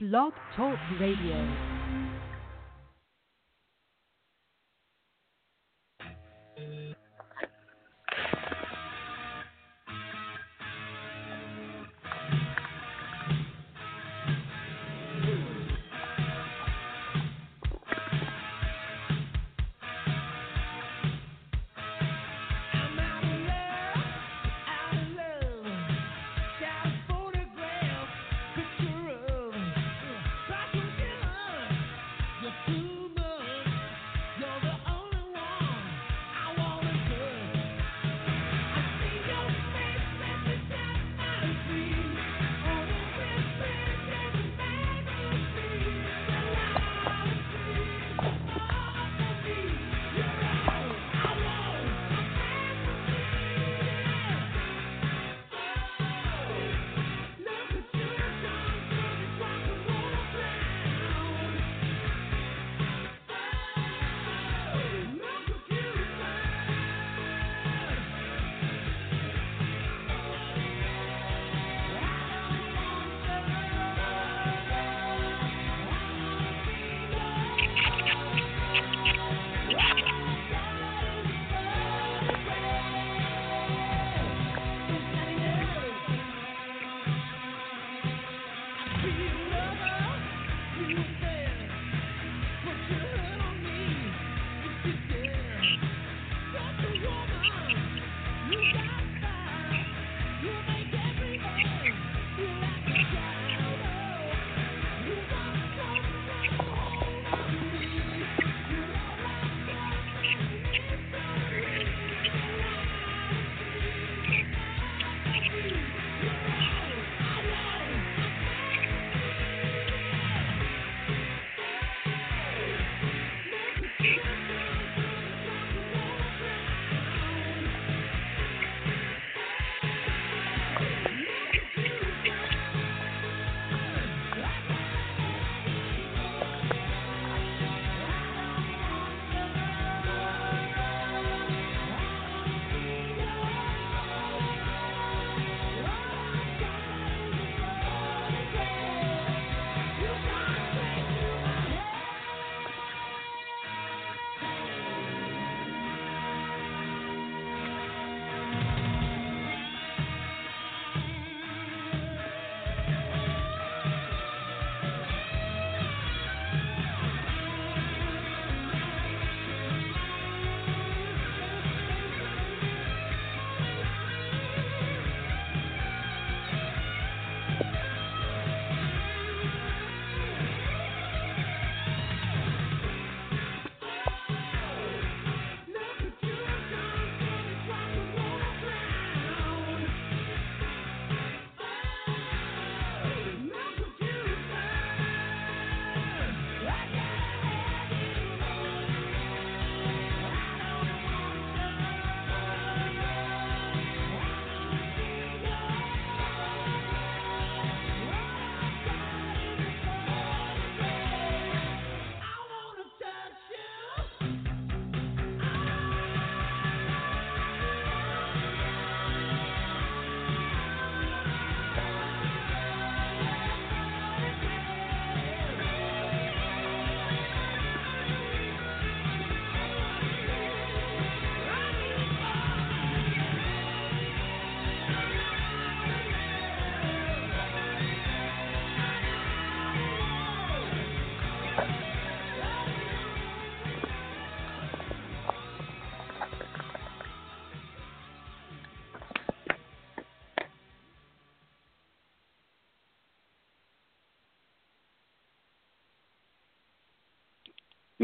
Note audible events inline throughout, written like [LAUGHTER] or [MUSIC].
Blog Talk Radio.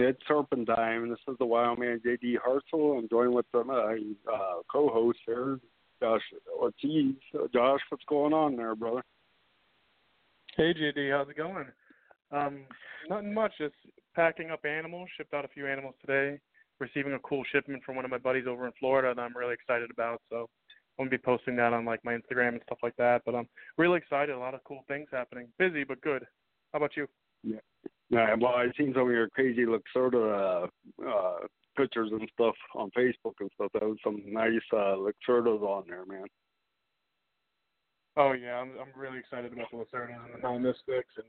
Ned Serpentine. This is the Wild Man JD Hartzell. I'm joined with my uh, co-host here, Josh Ortiz. Uh, Josh, what's going on there, brother? Hey JD, how's it going? Um, nothing much. Just packing up animals. Shipped out a few animals today. Receiving a cool shipment from one of my buddies over in Florida that I'm really excited about. So I'm gonna be posting that on like my Instagram and stuff like that. But I'm really excited. A lot of cool things happening. Busy but good. How about you? Yeah. Yeah, well, I've seen some of your crazy of uh, uh, pictures and stuff on Facebook and stuff. That was some nice uh, Luxurdos on there, man. Oh yeah, I'm I'm really excited about the Lucernas and the Nine Mystics and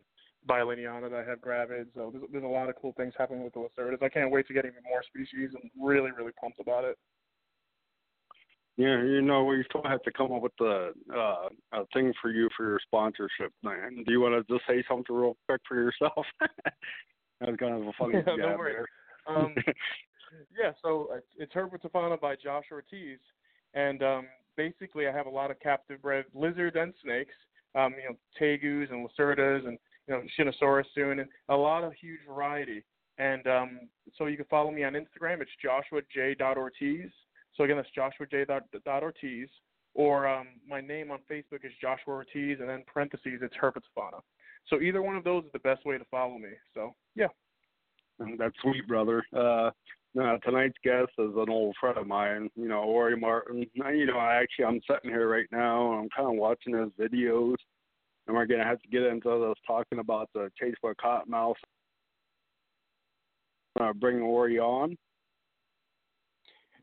Bilineata that I have gravid. So there's, there's a lot of cool things happening with the Lacerdas. I can't wait to get even more species. I'm really, really pumped about it. Yeah, you know, we still have to come up with the uh, a thing for you for your sponsorship, man. Do you want to just say something real quick for yourself? [LAUGHS] that was kind of a [LAUGHS] funny Yeah, no worries. Um, [LAUGHS] yeah, so it's, it's Herpetofauna by Josh Ortiz, and um, basically I have a lot of captive bred lizards and snakes, um, you know, tegus and lacerdas and you know Shinosaurus soon, and a lot of huge variety. And um, so you can follow me on Instagram. It's Joshua J. Ortiz. So again, that's Joshua J. Ortiz. Or um, my name on Facebook is Joshua Ortiz, and then parentheses it's Herbert Tafana. So either one of those is the best way to follow me. So yeah. That's sweet, brother. Uh, tonight's guest is an old friend of mine, you know, Orry Martin. You know, I actually I'm sitting here right now and I'm kind of watching his videos, and we're gonna have to get into this talking about the chase by cottonmouth. Uh, bring Orry on.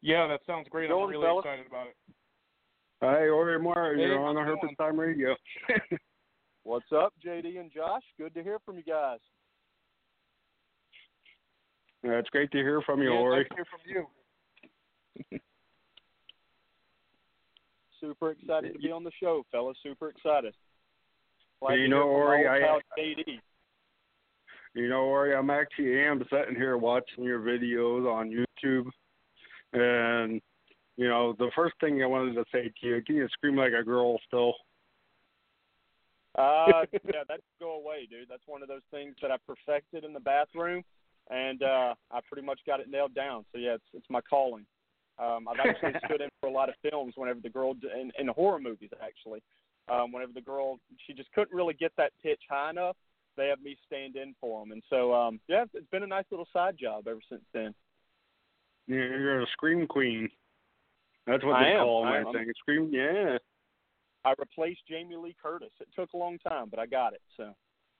Yeah, that sounds great. I'm really fella. excited about it. Hey, Orry Martin, Hey, you're on the how's Herpes Time Radio. [LAUGHS] What's up, JD and Josh? Good to hear from you guys. Yeah, it's great to hear from you, yeah, Orry. nice to hear from you. [LAUGHS] Super excited to be on the show, fellas. Super excited. Glad You know, hear Orry, I- pal JD. You know, Orry, I'm actually am sitting here watching your videos on YouTube, and you know, the first thing I wanted to say to you, can you scream like a girl still? Uh, [LAUGHS] yeah, that could go away, dude. That's one of those things that I perfected in the bathroom, and uh, I pretty much got it nailed down. So yeah, it's it's my calling. Um, I've actually [LAUGHS] stood in for a lot of films whenever the girl in, in horror movies actually. Um, whenever the girl she just couldn't really get that pitch high enough, they have me stand in for them, and so um, yeah, it's been a nice little side job ever since then. Yeah, You're a scream queen. That's what I they am. call I my am. thing. Scream, yeah. I replaced Jamie Lee Curtis. It took a long time, but I got it. So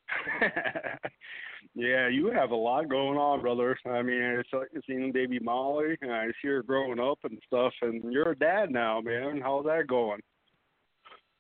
[LAUGHS] yeah, you have a lot going on, brother. I mean, I saw you seen baby Molly, and I see her growing up and stuff. And you're a dad now, man. How's that going?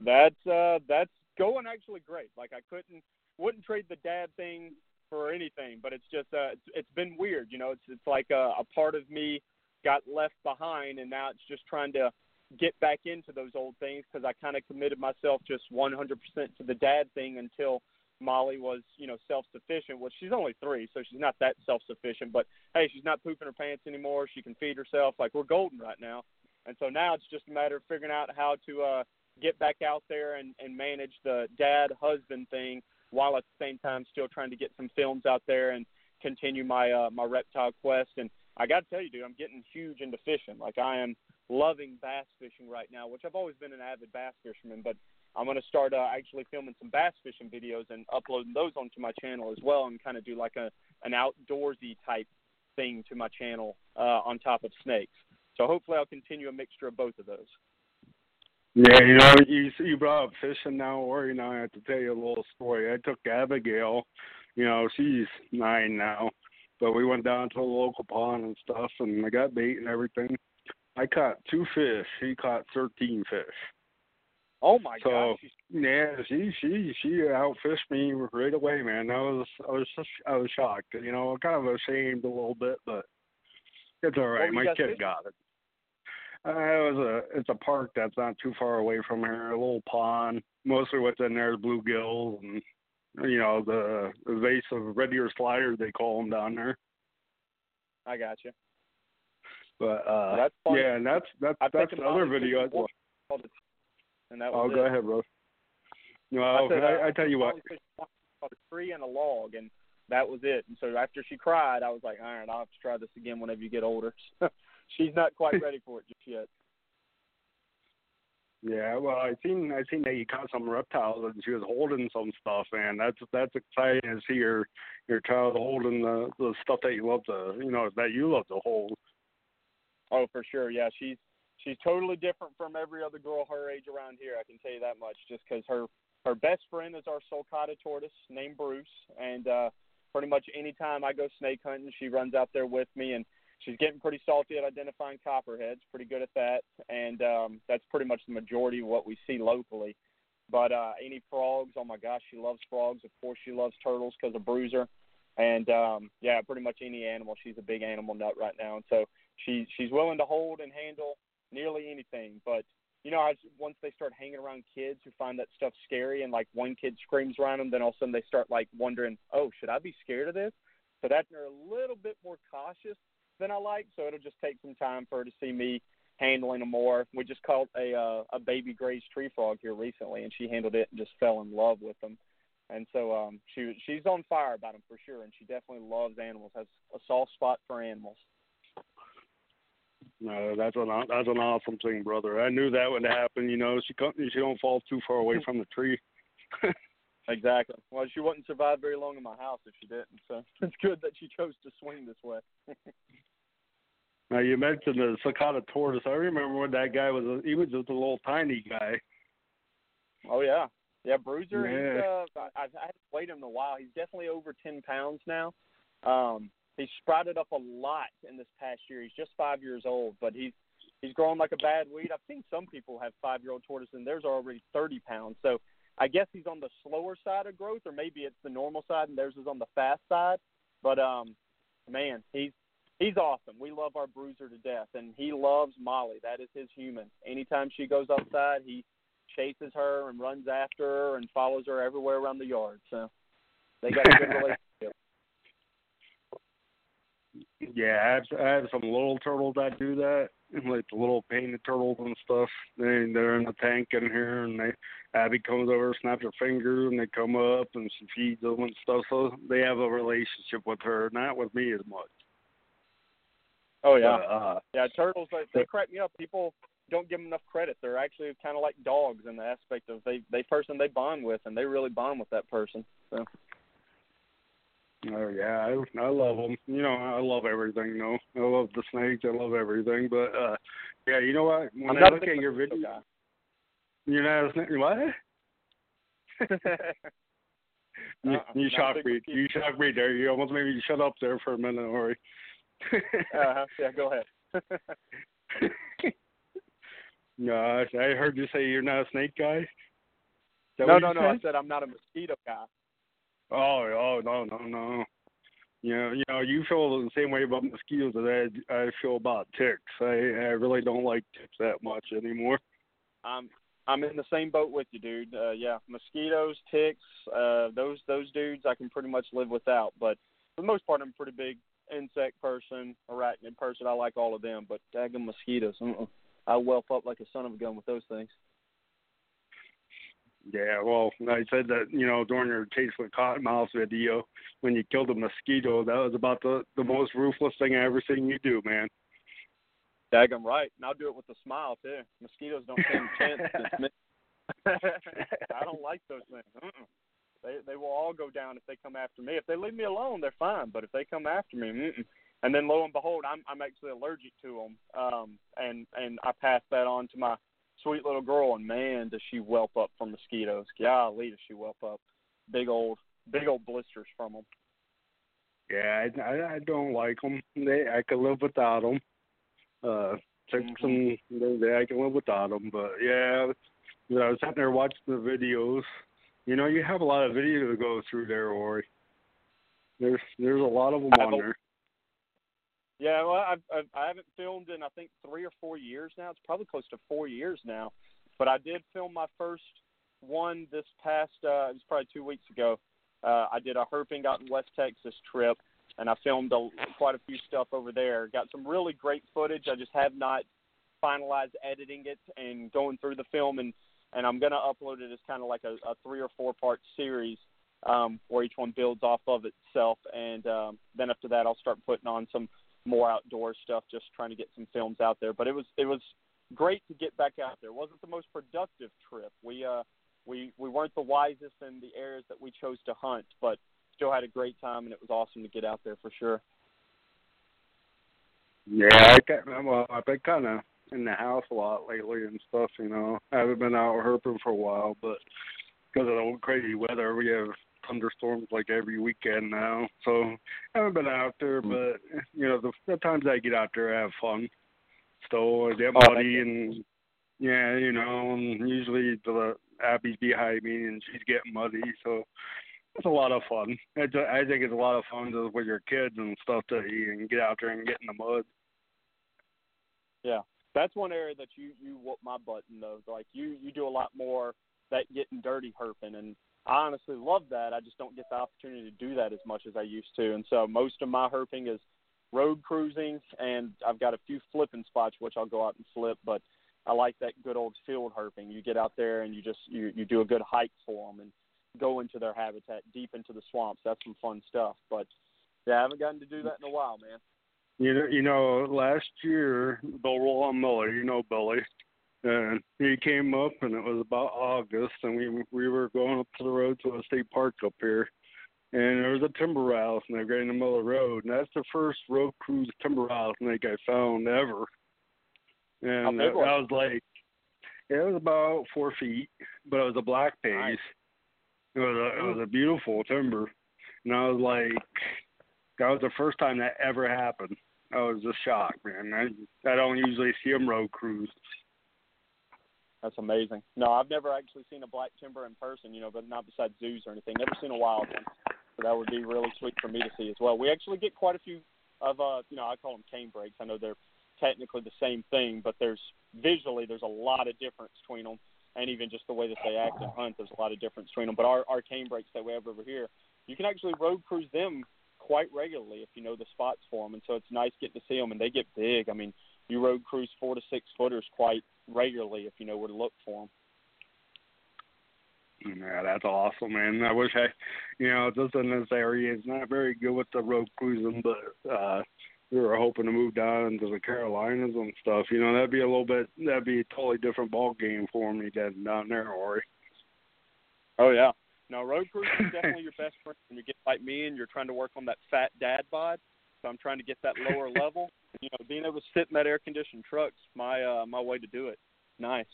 that's uh, that's going actually great. Like I couldn't wouldn't trade the dad thing for anything, but it's just uh, it's, it's been weird. You know, it's it's like a, a part of me got left behind, and now it's just trying to get back into those old things because I kind of committed myself just 100% to the dad thing until Molly was, you know, self-sufficient. Well, she's only three, so she's not that self-sufficient. But hey, she's not pooping her pants anymore. She can feed herself. Like we're golden right now. And so now it's just a matter of figuring out how to uh, get back out there and, and manage the dad husband thing while at the same time still trying to get some films out there and continue my uh, my reptile quest. And I got to tell you, dude, I'm getting huge into fishing. Like I am loving bass fishing right now, which I've always been an avid bass fisherman, but I'm going to start uh, actually filming some bass fishing videos and uploading those onto my channel as well, and kind of do like a an outdoorsy type thing to my channel uh, on top of snakes. So hopefully, I'll continue a mixture of both of those. Yeah, you know, you you brought up fishing now, or you know, I have to tell you a little story. I took Abigail, you know, she's nine now, but we went down to the local pond and stuff, and I got bait and everything. I caught two fish. She caught thirteen fish. Oh my So- gosh, Yeah, she she she outfished me right away, man. I was I was just I was shocked. You know, kind of ashamed a little bit, but it's all right. were My kid fishing? got it. Uh, it was a it's a park that's not too far away from here, a little pond. Mostly what's in there is bluegills and you know the of red ear sliders they call them down there. I got you. But uh That's fun. yeah, and that's that's I've that's taken the other Molly video. I fishing once called it- And that Oh, was go it. ahead, bro. No, I, said, uh, I, I tell you what. A tree and a log, and that was it. And so after she cried, I was like, all right, I'll have to try this again whenever you get older. [LAUGHS] She's not quite [LAUGHS] ready for it just yet. Yeah, well, I seen I seen that you caught some reptiles and she was holding some stuff, man. That's that's exciting to see your your child holding the the stuff that you love to you know that you love to hold. Oh, for sure. Yeah, she's she's totally different from every other girl her age around here. I can tell you that much. Just because her her best friend is our sulcata tortoise named Bruce, and uh, pretty much anytime I go snake hunting, she runs out there with me, and she's getting pretty salty at identifying copperheads. Pretty good at that, and um, that's pretty much the majority of what we see locally. But uh any frogs, oh my gosh, she loves frogs. Of course, she loves turtles because of Bruiser. And um yeah, pretty much any animal. She's a big animal nut right now, and so she she's willing to hold and handle nearly anything. But you know, as once they start hanging around kids who find that stuff scary, and like one kid screams around them, then all of a sudden they start like wondering, oh, should I be scared of this? So that they're a little bit more cautious than I like. So it'll just take some time for her to see me handling them more. We just caught a uh, a baby grazed tree frog here recently, and she handled it and just fell in love with them. And so um, she she's on fire about them for sure, and she definitely loves animals. Has a soft spot for animals. No, that's an that's an awesome thing, brother. I knew that would happen. You know, she can't, she don't fall too far away [LAUGHS] from the tree. [LAUGHS] Exactly. Well, she wouldn't survive very long in my house if she didn't. So [LAUGHS] it's good that she chose to swing this way. [LAUGHS] now you mentioned the sulcata tortoise. I remember when that guy was a, he was just a little tiny guy. oh yeah, yeah. Bruiser. Yeah. He's, uh, I, I haven't weighed him in a while. He's definitely over ten pounds now. Um, he's sprouted up a lot in this past year. He's just five years old, but he's he's growing like a bad weed. I've seen some people have five year old tortoises and theirs are already thirty pounds. So I guess he's on the slower side of growth, or maybe it's the normal side and theirs is on the fast side. But um, man, he's he's awesome. We love our bruiser to death, and he loves Molly. That is his human. Anytime she goes outside, he chases her and runs after her and follows her everywhere around the yard. So they got a good [LAUGHS] relationship. Yeah, I have, I have some little turtles that do that, like the little painted turtles and stuff. They they're in the tank in here, and they Abby comes over, snaps her finger, and they come up and she feeds them and stuff. So they have a relationship with her, not with me as much. Oh yeah, But, uh, yeah. Turtles, they, they crack me up. People don't give them enough credit. They're actually kind of like dogs in the aspect of they they person they bond with, and they really bond with that person. So Oh yeah, I I love them. You know, I love everything. though. I love the snakes. I love everything. But uh yeah, you know what? When I'm I not a look at your video, guy. You're [LAUGHS] not a snake. What? You, Uh-uh, you shocked me. You shocked me there. You almost made me shut up there for a minute, Orry. [LAUGHS] uh-huh. Yeah, go ahead. [LAUGHS] no, I heard you say you're not a snake guy. No, no, no. I said? said I'm not a mosquito guy. Oh, oh, no, no, no. You know, you know, you feel the same way about mosquitoes that I, I feel about ticks. I, I really don't like ticks that much anymore. I'm I'm in the same boat with you, dude. Uh, yeah, mosquitoes, ticks, uh, those those dudes I can pretty much live without. But for the most part, I'm a pretty big insect person, arachnid person. I like all of them, but daggum mosquitoes, uh-uh. I whelp up like a son of a gun with those things. Yeah, well, I said that you know during your Chase with Cottonmouth video when you killed a mosquito, that was about the the most ruthless thing I ever seen you do, man. Daggum right, and I'll do it with a smile too. Mosquitoes don't stand a chance against me. [LAUGHS] I don't like those things. Mm-mm. They they will all go down if they come after me. If they leave me alone, they're fine. But if they come after me, mm-mm. and then lo and behold, I'm I'm actually allergic to them. Um, and and I pass that on to my sweet little girl, and man, does she whelp up from mosquitoes. Golly, does she whelp up big old big old blisters from them. Yeah, I, I, I don't like them. They I could live without them. Uh, ticks and they, they, I can live without them. But yeah, you know, I was sitting there watching the videos. You know, you have a lot of video to go through there, Orry. There's there's a lot of them on there. Yeah, well, I've, I've I haven't filmed in I think three or four years now. It's probably close to four years now. But I did film my first one this past. Uh, it was probably two weeks ago. Uh, I did a herping out in West Texas trip, and I filmed a, quite a few stuff over there. Got some really great footage. I just have not finalized editing it and going through the film, and and I'm gonna upload it as kind of like a, a three or four part series um, where each one builds off of itself, and um, then after that I'll start putting on some more outdoor stuff, just trying to get some films out there. But it was it was great to get back out there. It wasn't the most productive trip. We uh we we weren't the wisest in the areas that we chose to hunt, but still had a great time, and it was awesome to get out there for sure. Yeah, I got, well, I've been kind of in the house a lot lately and stuff. You know, I haven't been out herping for a while, but because of the crazy weather, we have thunderstorms like every weekend now. So I haven't been out there, mm. but you know, the, the times I get out there, I have fun. So I get Oh, muddy and yeah, you know, and usually the Abby's behind me and she's getting muddy, so it's a lot of fun. It's a, I think it's a lot of fun just with your kids and stuff to you can get out there and get in the mud. Yeah, that's one area that you you whoop my butt in though. Like you you do a lot more that getting dirty herping, and I honestly love that. I just don't get the opportunity to do that as much as I used to, and so most of my herping is road cruising, and I've got a few flipping spots which I'll go out and flip, but I like that good old field herping. You get out there and you just you you do a good hike for them and go into their habitat, deep into the swamps. That's some fun stuff. But yeah, I haven't gotten to do that in a while, man. You know, you know, last year Bill Roland Miller, you know Billy, and he came up, and it was about August, and we we were going up to the road to a state park up here, and there was a timber rattlesnake right in the middle of the road, and that's the first road cruise timber rattlesnake I found ever. And that, was that was like, it was about four feet, but it was a black phase. Nice. It was a it was a beautiful timber, and I was like, that was the first time that ever happened. I was just shocked, man. I I don't usually see them road cruise. That's amazing. No, I've never actually seen a black timber in person, you know, but not besides zoos or anything. Never seen a wild one. So that would be really sweet for me to see as well. We actually get quite a few of uh, you know, I call them canebrakes. I know they're technically the same thing, but there's visually there's a lot of difference between them, and even just the way that they act and hunt, there's a lot of difference between them. But our our canebrakes that we have over here, you can actually road cruise them quite regularly if you know the spots for them, and so it's nice getting to see them, and they get big. I mean, you road cruise four to six footers quite regularly if you know where to look for them. Yeah, that's awesome, man. I wish I, you know, just in this area, it's not very good with the road cruising, but uh we were hoping to move down into the Carolinas and stuff. You know, that'd be a little bit, that'd be a totally different ball game for me than down there, Orry. Oh yeah. No, road cruising is [LAUGHS] definitely your best friend when you get like me and you're trying to work on that fat dad bod. So I'm trying to get that lower [LAUGHS] level. You know, being able to sit in that air conditioned truck's my uh my way to do it. Nice.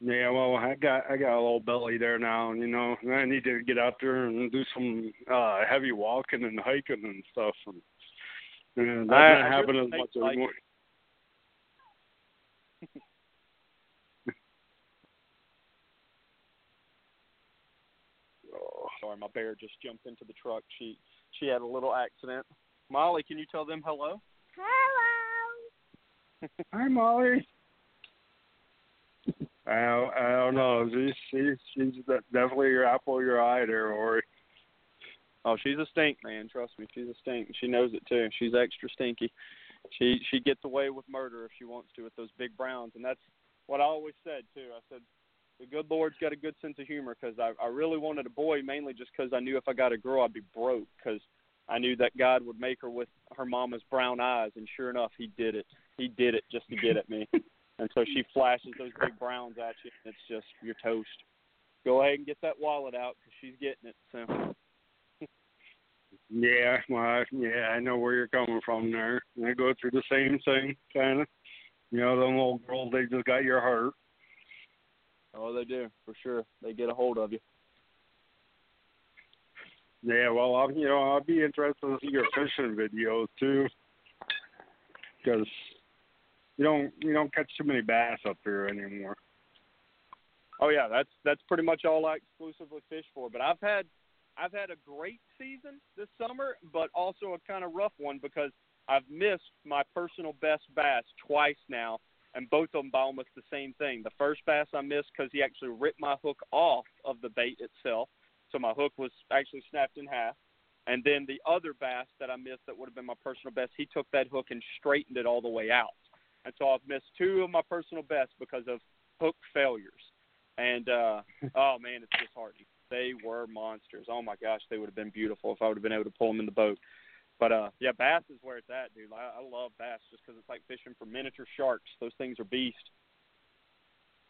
Yeah, well, I got I got a little belly there now, and you know, I need to get out there and do some uh heavy walking and hiking and stuff. And, and that's I- not I happening as much think, like- anymore. oh. [LAUGHS] Sorry, my bear just jumped into the truck. She she had a little accident. Molly, can you tell them hello? Hello. [LAUGHS] Hi, Molly. I don't, I don't know. She's she's she's definitely your apple your eye there, Orry. Oh, she's a stink, man. Trust me, she's a stink. She knows it too. She's extra stinky. She she gets away with murder if she wants to with those big browns, and that's what I always said too. I said the good Lord's got a good sense of humor because I I really wanted a boy mainly just because I knew if I got a girl I'd be broke because I knew that God would make her with her mama's brown eyes, and sure enough, He did it. He did it just to get at me. [LAUGHS] And so she flashes those big browns at you, and it's just you're toast. Go ahead and get that wallet out because she's getting it. So. Yeah, well, yeah, I know where you're coming from there. I go through the same thing, kind of. You know, them old girls, they just got your heart. Oh, they do for sure. They get a hold of you. Yeah, well, I'll, you know, I'll be interested to see your fishing videos too, because you don't you don't catch too many bass up here anymore. Oh yeah, that's that's pretty much all I exclusively fish for. But I've had I've had a great season this summer, but also a kind of rough one because I've missed my personal best bass twice now, and both of them by almost the same thing. The first bass I missed because he actually ripped my hook off of the bait itself, so my hook was actually snapped in half. And then the other bass that I missed that would have been my personal best, he took that hook and straightened it all the way out. And so I've missed two of my personal bests because of hook failures. And uh [LAUGHS] oh man, it's disheartening. They were monsters. Oh my gosh, they would have been beautiful if I would have been able to pull them in the boat. But uh yeah, bass is where it's at, dude. I, I love bass just because it's like fishing for miniature sharks. Those things are beast.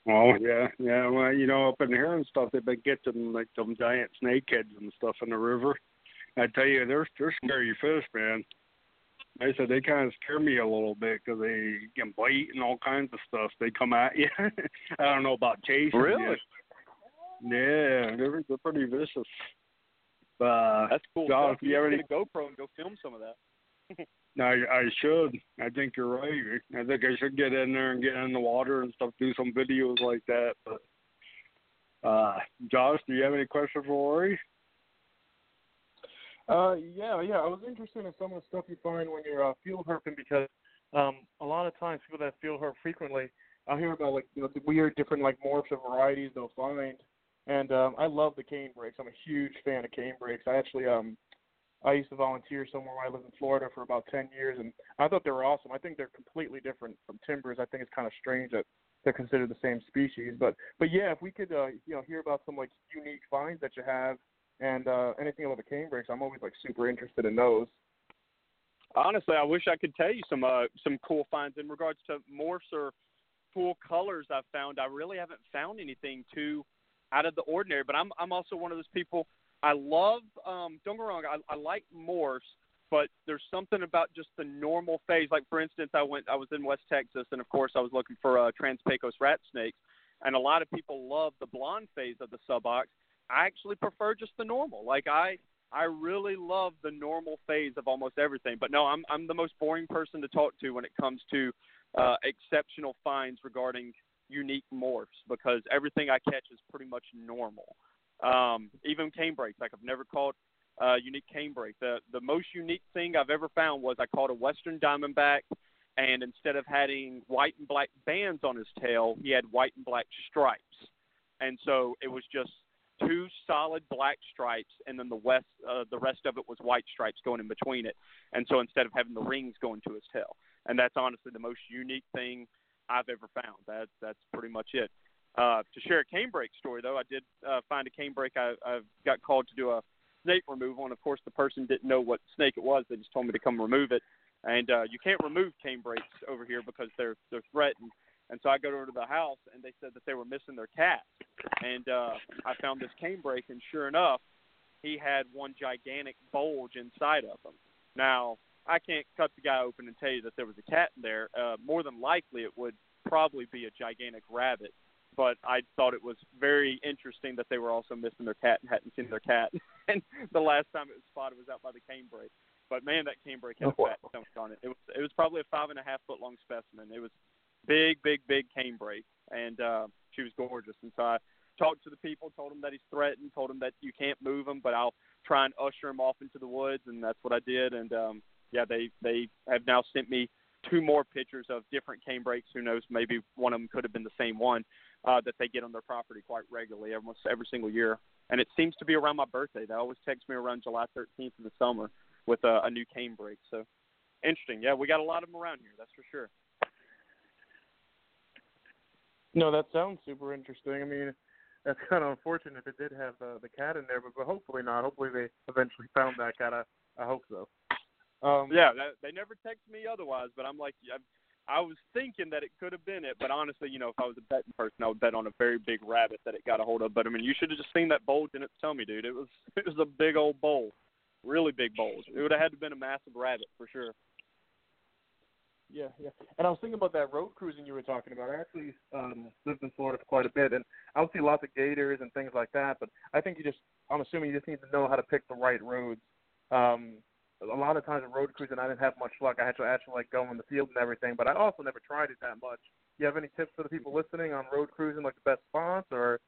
Oh yeah, yeah. Well, you know, up in here and stuff, they've been getting like some giant snakeheads and stuff in the river. I tell you, they're they're scary fish, man. I said they kind of scare me a little bit because they can bite and all kinds of stuff. They come at you. [LAUGHS] I don't know about chasing. you. Really? Yeah, they're they're pretty vicious. Uh, That's cool. God, stuff. if you ever get a GoPro and go film some of that. [LAUGHS] I I should. I think you're right. I think I should get in there and get in the water and stuff, do some videos like that. But Uh, Josh, do you have any questions for Orry? Uh, yeah, yeah. I was interested in some of the stuff you find when you're uh, field herping because um, a lot of times people that field herp frequently, I hear about like you know the weird different like morphs or varieties they'll find, and um, I love the canebrakes. I'm a huge fan of canebrakes. I actually um I used to volunteer somewhere where I lived in Florida for about 10 years, and I thought they were awesome. I think they're completely different from timbers. I think it's kind of strange that they're considered the same species. But but yeah, if we could uh, you know hear about some like unique finds that you have and uh, anything about the canebrakes, I'm always like super interested in those. Honestly, I wish I could tell you some uh, some cool finds in regards to morphs or cool colors I've found. I really haven't found anything too out of the ordinary. But I'm I'm also one of those people I love. Um, don't get wrong. I, I like morphs, but there's something about just the normal phase. Like for instance, I went. I was in West Texas, and of course, I was looking for uh, Trans-Pecos rat snakes. And a lot of people love the blonde phase of the subocs. I actually prefer just the normal. Like I, I really love the normal phase of almost everything. But no, I'm I'm the most boring person to talk to when it comes to uh, exceptional finds regarding unique morphs because everything I catch is pretty much normal. Um, even canebrakes, like I've never caught uh, unique canebrake. The the most unique thing I've ever found was I caught a western diamondback, and instead of having white and black bands on his tail, he had white and black stripes, and so it was just two solid black stripes, and then the west uh, the rest of it was white stripes going in between it, and so instead of having the rings going to his tail, and that's honestly the most unique thing I've ever found. That's that's pretty much it. Uh, to share a canebrake story, though, I did uh, find a canebrake. I, I got called to do a snake removal, and of course, the person didn't know what snake it was. They just told me to come remove it. And uh, you can't remove canebrakes over here because they're they're threatened. And so I go over to the house, and they said that they were missing their cat. And uh, I found this canebrake, and sure enough, he had one gigantic bulge inside of him. Now I can't cut the guy open and tell you that there was a cat in there. Uh, more than likely, it would probably be a gigantic rabbit but I thought it was very interesting that they were also missing their cat and hadn't seen their cat. [LAUGHS] and the last time it was spotted was out by the canebrake. But man, that canebrake had a fat [LAUGHS] stomach on it. It was it was probably a five and a half foot long specimen. It was big, big, big canebrake, and uh, she was gorgeous. And so I talked to the people, told them that he's threatened, told them that you can't move him, but I'll try and usher him off into the woods, and that's what I did. And um, yeah, they they have now sent me two more pictures of different canebrakes. Who knows? Maybe one of them could have been the same one uh, that they get on their property quite regularly, almost every single year. And it seems to be around my birthday. They always text me around July 13th in the summer with a, a new canebrake. So interesting. Yeah, we got a lot of them around here. That's for sure. No, that sounds super interesting. I mean, that's kind of unfortunate if it did have uh, the cat in there, but, but hopefully not. Hopefully they eventually found that cat. I, I hope so. Um, yeah, that, they never text me otherwise, but I'm like, I'm, I was thinking that it could have been it, but honestly, you know, if I was a betting person, I would bet on a very big rabbit that it got a hold of. But I mean, you should have just seen that bulge in its tummy, dude. It was [LAUGHS] it was a big old bowl, really big bulge. It would have had to been a massive rabbit for sure. Yeah, yeah. And I was thinking about that road cruising you were talking about. I actually um, lived in Florida for quite a bit, and I would see lots of gators and things like that. But I think you just, I'm assuming you just need to know how to pick the right roads. Um, a lot of times in road cruising, I didn't have much luck. I had to actually like go in the field and everything, but I also never tried it that much. You have any tips for the people listening on road cruising, like the best spots, or?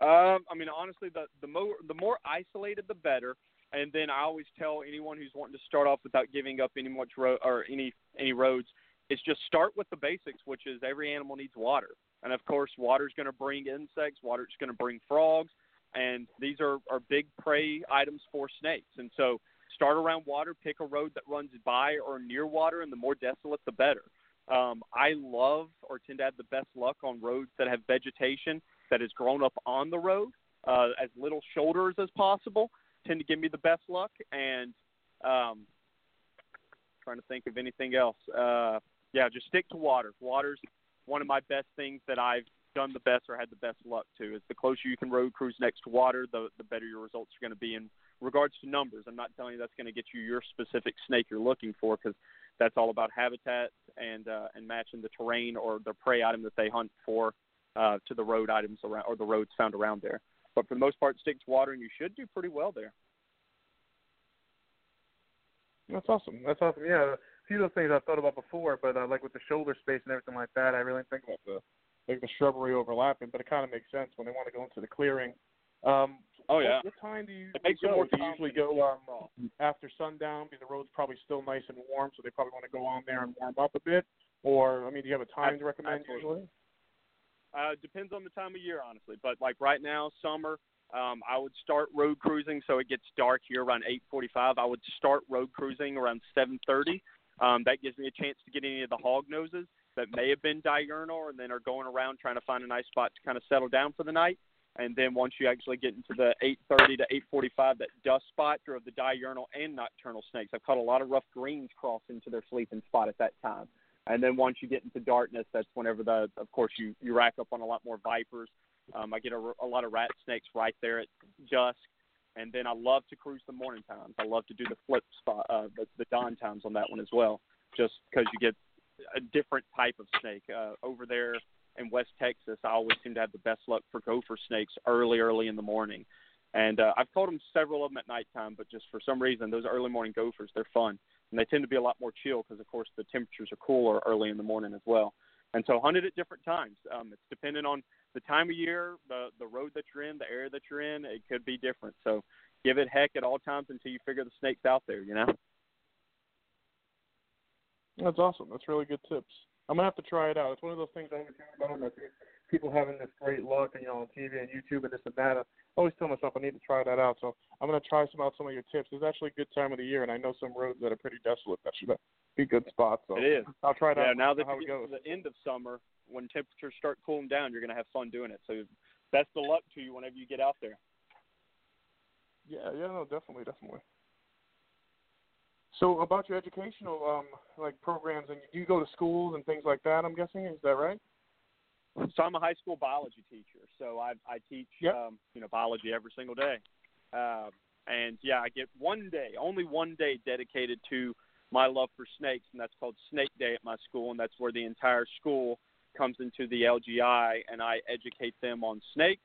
Um, I mean, honestly, the the more the more isolated, the better. And then I always tell anyone who's wanting to start off without giving up any much road or any any roads, is just start with the basics, which is every animal needs water, and of course, water's going to bring insects, water's going to bring frogs, and these are are big prey items for snakes, and so start around water, pick a road that runs by or near water, and the more desolate, the better. Um, I love or tend to have the best luck on roads that have vegetation that has grown up on the road, uh, as little shoulders as possible, tend to give me the best luck. And um, trying to think of anything else. Uh, yeah, just stick to water. Water's one of my best things that I've done the best or had the best luck to. Is the closer you can road cruise next to water, the the better your results are going to be in regards to numbers, I'm not telling you that's going to get you your specific snake you're looking for because that's all about habitat and uh, and matching the terrain or the prey item that they hunt for uh, to the road items around or the roads found around there. But for the most part, stick to water, and you should do pretty well there. That's awesome. That's awesome. Yeah, a few of those things I've thought about before, but uh, like with the shoulder space and everything like that, I really think about the like the shrubbery overlapping, but it kind of makes sense when they want to go into the clearing. Um, Oh yeah. What, what time do you It makes it go? more Do you usually go um, after sundown because the road's probably still nice and warm, so they probably want to go on there and warm up a bit? Or I mean, do you have a time to recommend Absolutely. usually? Uh, depends on the time of year, honestly. But like right now, summer, um, I would start road cruising, so it gets dark here around 8:45. I would start road cruising around 7:30. Um, that gives me a chance to get any of the hog noses that may have been diurnal and then are going around trying to find a nice spot to kind of settle down for the night. And then once you actually get into the 8:30 to 8:45, that dust spot drove the diurnal and nocturnal snakes. I've caught a lot of rough greens cross into their sleeping spot at that time. And then once you get into darkness, that's whenever the, of course, you you rack up on a lot more vipers. Um, I get a, a lot of rat snakes right there at dusk. And then I love to cruise the morning times. I love to do the flip spot, uh, the, the dawn times on that one as well, just because you get a different type of snake. Uh, over there in West Texas, I always seem to have the best luck for gopher snakes early, early in the morning. And uh, I've caught them several of them at nighttime, but just for some reason, those early morning gophers, they're fun. And they tend to be a lot more chill because, of course, the temperatures are cooler early in the morning as well. And so hunted at different times. Um, it's dependent on the time of year, the the road that you're in, the area that you're in. It could be different. So give it heck at all times until you figure the snakes out there. You know. That's awesome. That's really good tips. I'm gonna have to try it out. It's one of those things I always hear about. and I see people having this great luck, and you know, on TV and YouTube and this and that. I always tell myself I need to try that out. So I'm gonna try some out some of your tips. It's actually a good time of the year, and I know some roads that are pretty desolate. That should be good spots. So It is. I'll try it Yeah. out. Now that how it goes. to the end of summer, when temperatures start cooling down, you're going to have fun doing it. So best of luck to you whenever you get out there. Yeah, yeah, no, definitely, definitely. So about your educational um like programs and do you go to schools and things like that, I'm guessing, is that right? So I'm a high school biology teacher. So I I teach Yep. um, you know biology every single day. Um, and yeah, I get one day, only one day dedicated to my love for snakes, and that's called Snake Day at my school, and that's where the entire school comes into the LGI, and I educate them on snakes,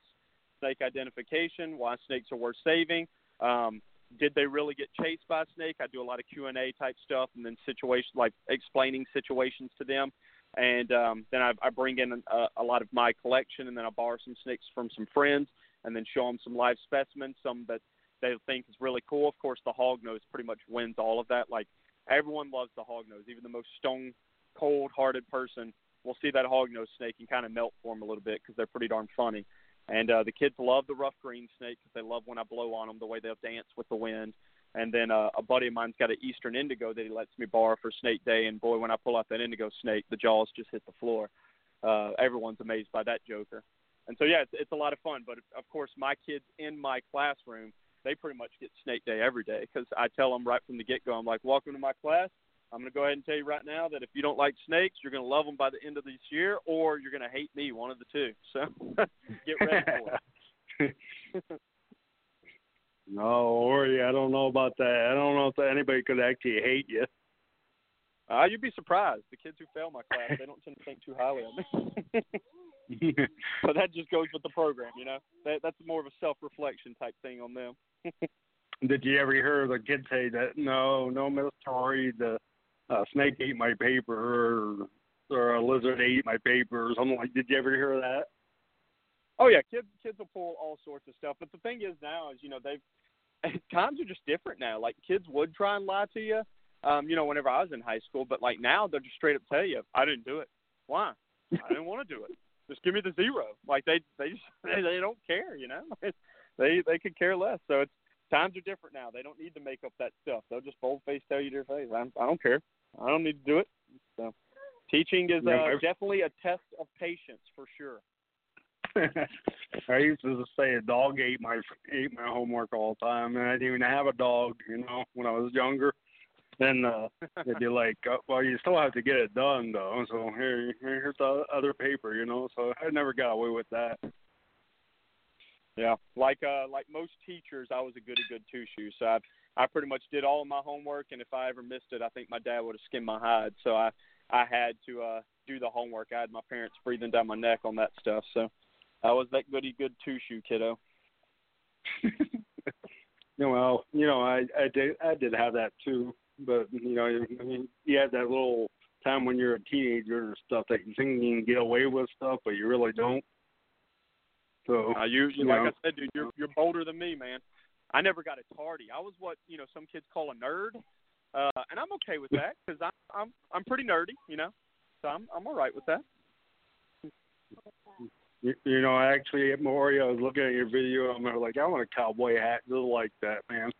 snake identification, why snakes are worth saving. Um, did they really get chased by a snake? I do a lot of Q and A type stuff, and then situation like explaining situations to them, and um, then I, I bring in a, a lot of my collection, and then I borrow some snakes from some friends, and then show them some live specimens, some that they think is really cool. Of course, the hog nose pretty much wins all of that. Like everyone loves the hog nose, even the most stone cold hearted person will see that hog nose snake and kind of melt for them a little bit because they're pretty darn funny. And uh, the kids love the rough green snake because they love when I blow on them, the way they'll dance with the wind. And then uh, a buddy of mine's got an eastern indigo that he lets me borrow for Snake Day. And boy, when I pull out that indigo snake, the jaws just hit the floor. Uh, everyone's amazed by that joker. And so yeah, it's, it's a lot of fun. But of course, my kids in my classroom, they pretty much get Snake Day every day because I tell them right from the get go, I'm like, welcome to my class. I'm going to go ahead and tell you right now that if you don't like snakes, you're going to love them by the end of this year, or you're going to hate me, one of the two. So [LAUGHS] get ready for it. [LAUGHS] no, Orry, I don't know about that. I don't know if anybody could actually hate you. Uh, you'd be surprised. The kids who fail my class, they don't tend to think too highly of me. [LAUGHS] but that just goes with the program, you know. That that's more of a self-reflection type thing on them. Did you ever hear the kid say that? No, no, Miss Tori, the uh, snake ate my paper, or, or a lizard ate my paper, or something like. Did you ever hear of that? Oh yeah, kids kids will pull all sorts of stuff. But the thing is now is you know they've [LAUGHS] times are just different now. Like kids would try and lie to you, um, you know, whenever I was in high school. But like now they'll just straight up tell you, I didn't do it. Why? I didn't want to do it. Just give me the zero. Like they they just [LAUGHS] they, they don't care, you know. [LAUGHS] they they could care less. So it's times are different now. They don't need to make up that stuff. They'll just bold face tell you to your face. I'm, I don't care. I don't need to do it. So teaching is Yeah, uh, definitely a test of patience for sure. [LAUGHS] I used to say a dog ate my ate my homework all the time, and I didn't even have a dog, you know, when I was younger. Then uh, they'd be like, uh, "Well, you still have to get it done, though." So here, here's the other paper, you know. So I never got away with that. Yeah, like uh, like most teachers, I was a goody good two shoes. So I I pretty much did all of my homework, and if I ever missed it, I think my dad would have skinned my hide. So I I had to uh do the homework. I had my parents breathing down my neck on that stuff. So I was that goody good two shoe kiddo. [LAUGHS] Well, you know, I I did I did have that too, but you know, I mean, you had that little time when you're a teenager and stuff that you think you can get away with stuff, but you really don't. So Uh, you, you like. I said, dude, you're you're bolder than me, man. I never got a tardy. I was what you know some kids call a nerd, uh, and I'm okay with that because I'm I'm I'm pretty nerdy, you know. So I'm I'm all right with that. you, you know, actually, Maury, I was looking at your video. and I'm like, I want a cowboy hat just like that, man.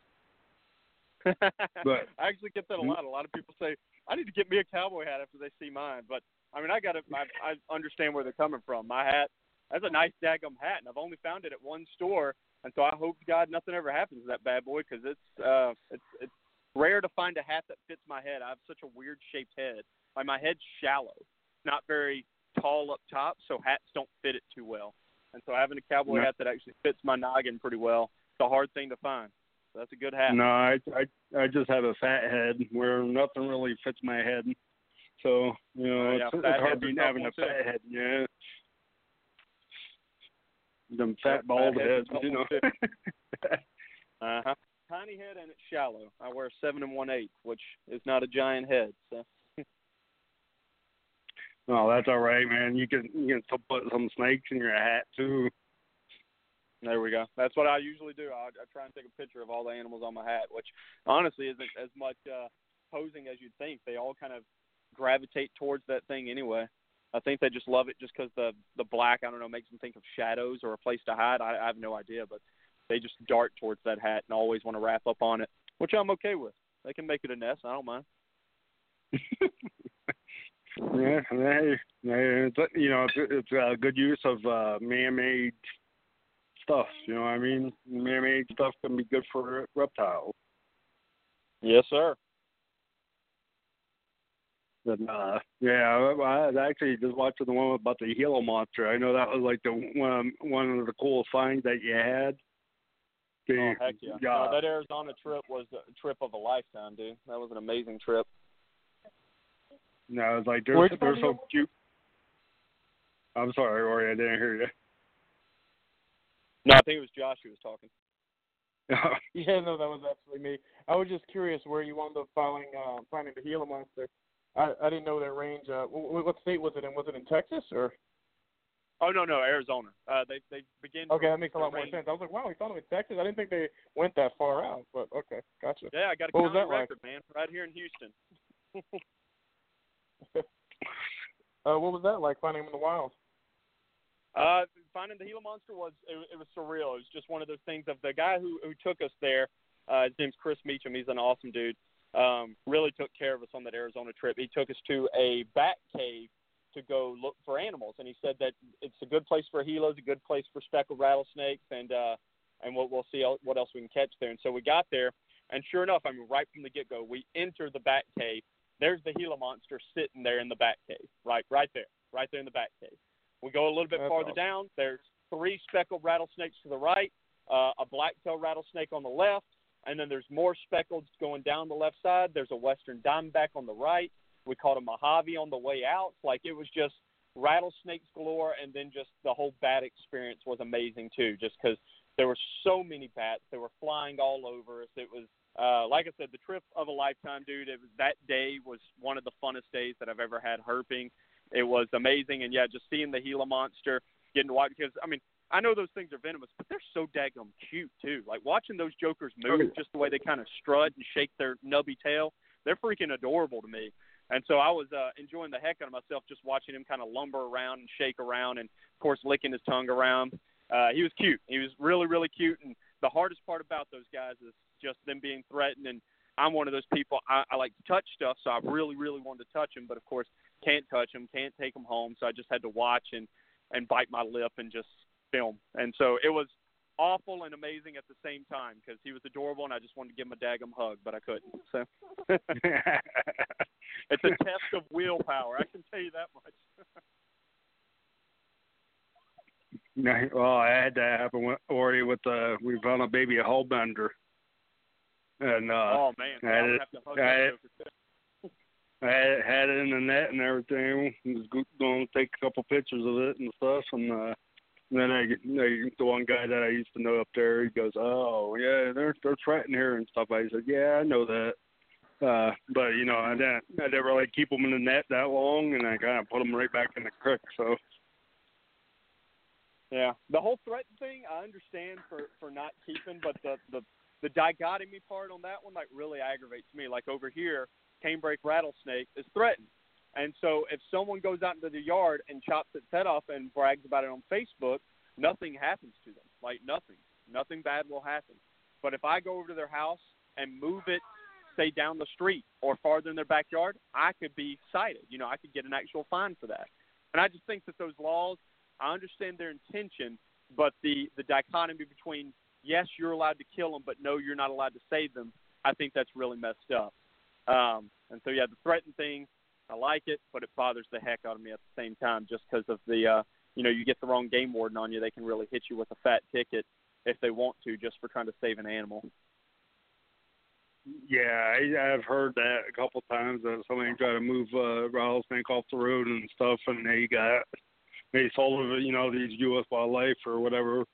But- [LAUGHS] I actually get that a lot. A lot of people say I need to get me a cowboy hat after they see mine, but I mean I got to I, I understand where they're coming from. My hat that's a nice daggum hat, and I've only found it at one store, and so I hope God nothing ever happens to that bad boy because it's uh it's it's rare to find a hat that fits my head. I have such a weird shaped head. Like my head's shallow, not very tall up top, so hats don't fit it too well. And so having a cowboy No. hat that actually fits my noggin pretty well, it's a hard thing to find. So that's a good hat. No, I, I I just have a fat head where nothing really fits my head. So you know, Oh, yeah, it's, it's hard being having a too. fat head. Yeah, them fat bald heads. You know. [LAUGHS] Uh huh. Tiny head and it's shallow. I wear seven and one eighth, which is not a giant head. So [LAUGHS] oh, that's all right, man. You can you can put some snakes in your hat too. there we go. That's what I usually do. I, I try and take a picture of all the animals on my hat, which honestly isn't as much uh, posing as you'd think. They all kind of gravitate towards that thing anyway. I think they just love it just because the the black I don't know makes them think of shadows or a place to hide. I, I have no idea, but they just dart towards that hat and always want to wrap up on it, which I'm okay with. They can make it a nest. I don't mind. [LAUGHS] Yeah, hey, hey, it's, you know, it's, it's a good use of uh, man-made stuff. You know what I mean? Man-made stuff can be good for reptiles. Yes, sir. But uh, yeah, I I actually just watching the one about the Gila monster. I know that was like the one one of the coolest finds that you had. The, Oh heck yeah! No, that Arizona trip was a trip of a lifetime, dude. That was an amazing trip. no, it was like they're Where'd they're so cute. I'm sorry, Rory, I didn't hear you. No, I think it was Josh who was talking. [LAUGHS] Yeah, no, that was absolutely me. I was just curious where you wound up finding uh, finding the Gila monster. I I didn't know that range. Uh, what, state was it in? Was it in Texas or? Oh no, no, Arizona. Uh, they they begin. Okay, that makes a lot more sense. I was like, wow, we found them in Texas. I didn't think they went that far out, but okay, gotcha. Yeah, I got a What was county that like? record, man, right here in Houston. [LAUGHS] [LAUGHS] Uh, what was that like finding them in the wild? Uh, finding the Gila monster was it, it was surreal. It was just one of those things of the guy who who took us there. Uh, his name's Chris Meacham. He's an awesome dude. Um, really took care of us on that Arizona trip. He took us to a bat cave to go look for animals, and he said that it's a good place for Gilas, a good place for speckled rattlesnakes, and uh, and we'll, we'll see what else we can catch there. And so we got there, and sure enough, I mean, right from the get go, we enter the bat cave. There's the Gila monster sitting there in the bat cave, right, right there, right there in the bat cave. We go a little bit That's farther awesome. down. There's three speckled rattlesnakes to the right, uh, a black-tailed rattlesnake on the left, and then there's more speckled going down the left side. There's a western diamondback on the right. We caught a Mojave on the way out. Like it was just rattlesnakes galore, and then just the whole bat experience was amazing too. Just because there were so many bats, they were flying all over us. It was uh, like I said, the trip of a lifetime, dude. It was that day was one of the funnest days that I've ever had herping. It was amazing, and yeah, just seeing the Gila monster, getting to watch because I mean I know those things are venomous, but they're so daggum cute too. Like watching those jokers move, Oh, yeah. just the way they kind of strut and shake their nubby tail, they're freaking adorable to me. And so I was uh, enjoying the heck out of myself just watching him kind of lumber around and shake around, and of course licking his tongue around. Uh, he was cute. He was really, really cute. And the hardest part about those guys is just them being threatened. And I'm one of those people. I, I like to touch stuff, so I really, really wanted to touch him, but of course can't touch him, can't take him home. So I just had to watch and and bite my lip and just film. And so it was awful and amazing at the same time because he was adorable, and I just wanted to give him a daggum hug, but I couldn't. So [LAUGHS] it's a test of willpower. I can tell you that much. [LAUGHS] No, well, I had that happen with Orry with uh we found a baby a hellbender. And uh oh man, I I had would it- have to hug I had- I had, it in the net and everything. Was going to take a couple pictures of it and stuff and uh and then I, I the one guy that I used to know up there, he goes, "Oh yeah, they're they're threatening here and stuff." I said, "Yeah, I know that." Uh, but you know, I didn't, I didn't really keep them in the net that long, and I kind of put them right back in the creek. So Yeah, the whole threat thing I understand for for not keeping, but the the the dichotomy part on that one like really aggravates me. Like over here, canebrake rattlesnake is threatened, and so if someone goes out into the yard and chops its head off and brags about it on Facebook, nothing happens to them. Like nothing, nothing bad will happen. But if I go over to their house and move it, say down the street or farther in their backyard, I could be cited. You know, I could get an actual fine for that. And I just think that those laws I understand their intention, but the the dichotomy between yes, you're allowed to kill them, but no, you're not allowed to save them. I think that's really messed up. Um, and so yeah, the threatened thing, I like it, but it bothers the heck out of me at the same time, just because of the uh, you know you get the wrong game warden on you, they can really hit you with a fat ticket if they want to, just for trying to save an animal. yeah, I, I've heard that a couple times that somebody tried to move uh, rattlesnake off the road and stuff, and they got they saw the you know these U.S. wildlife or whatever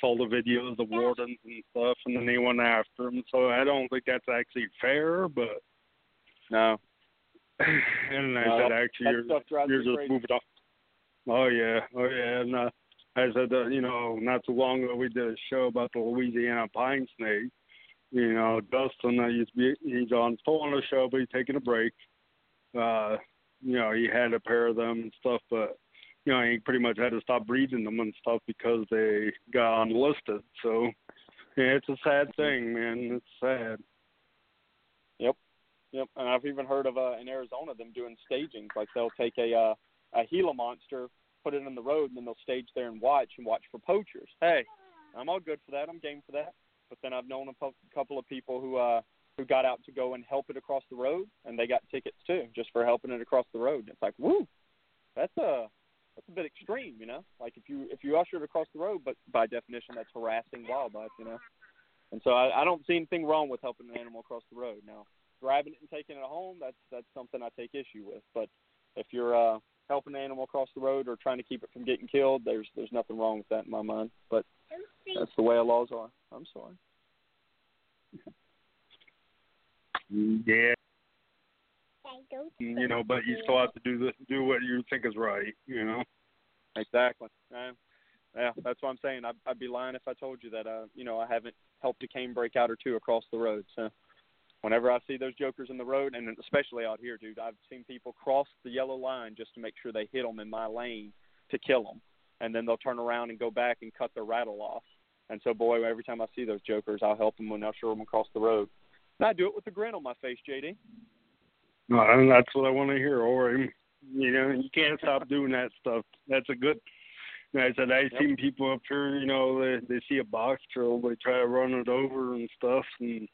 saw the videos of the wardens and stuff, and then they went after them. So I don't think that's actually fair, but No, [SIGHS] and I No, said actually you're you're just crazy. moving off. Oh yeah, oh yeah, and uh, I said that you know not too long ago we did a show about the Louisiana pine snake. You know, Dustin, I used to be he's on still on the show, but he's taking a break. Uh, you know, he had a pair of them and stuff, but you know, he pretty much had to stop breeding them and stuff because they got unlisted. So yeah, it's a sad thing, man. It's sad. Yep, and I've even heard of uh, in Arizona them doing stagings. Like they'll take a uh, a Gila monster, put it in the road, and then they'll stage there and watch and watch for poachers. Hey, I'm all good for that. I'm game for that. But then I've known a po- couple of people who uh who got out to go and help it across the road, and they got tickets too, just for helping it across the road. It's like, woo, that's a that's a bit extreme, you know. Like if you if you usher it across the road, but by definition that's harassing wildlife, you know. And so I, I don't see anything wrong with helping an animal across the road. Now, grabbing it and taking it home, that's that's something I take issue with. But if you're uh, helping an animal across the road or trying to keep it from getting killed, there's there's nothing wrong with that in my mind. But that's the way our laws are. I'm sorry. Yeah. You know, but you still have to do the do what you think is right. You know. Exactly. Yeah, yeah that's what I'm saying. I'd, I'd be lying if I told you that. Uh, you know, I haven't helped a canebrake out or two across the road. So, whenever I see those jokers in the road, and especially out here, dude, I've seen people cross the yellow line just to make sure they hit them in my lane to kill them, and then they'll turn around and go back and cut their rattle off. And so, boy, every time I see those jokers, I'll help them and usher them across the road. And I do it with a grin on my face, JD. No, and that's what I want to hear, Orry. You know, you can't stop doing that stuff. That's a good. I said I've Yep. seen people up here. You know, they they see a box turtle, they try to run it over and stuff, and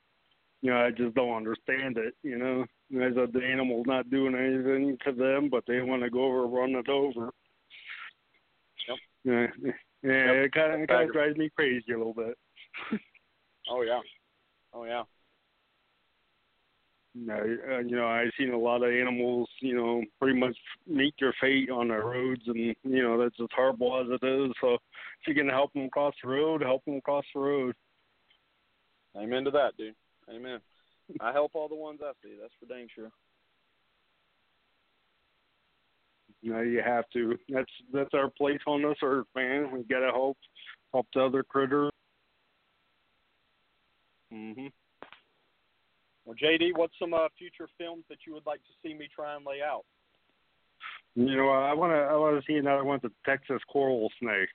you know, I just don't understand it. You know, I said the animal's not doing anything to them, but they want to go over and run it over. Yep. Yeah, yeah, Yep. it kind of it kind of drives me crazy a little bit. [LAUGHS] Oh yeah. Oh yeah. Uh, you know, I've seen a lot of animals, you know, pretty much meet their fate on the roads, and you know that's as horrible as it is. So if you can help them across the road, help them across the road. Amen to that, dude. Amen. I help all the ones I see. That's for dang sure. Know, you have to. That's that's our place on this earth, man. We gotta help help the other critters. Mhm. Well, JD, what's some uh, future films that you would like to see me try and lay out? You know, I wanna I wanna see another one, the Texas coral snake.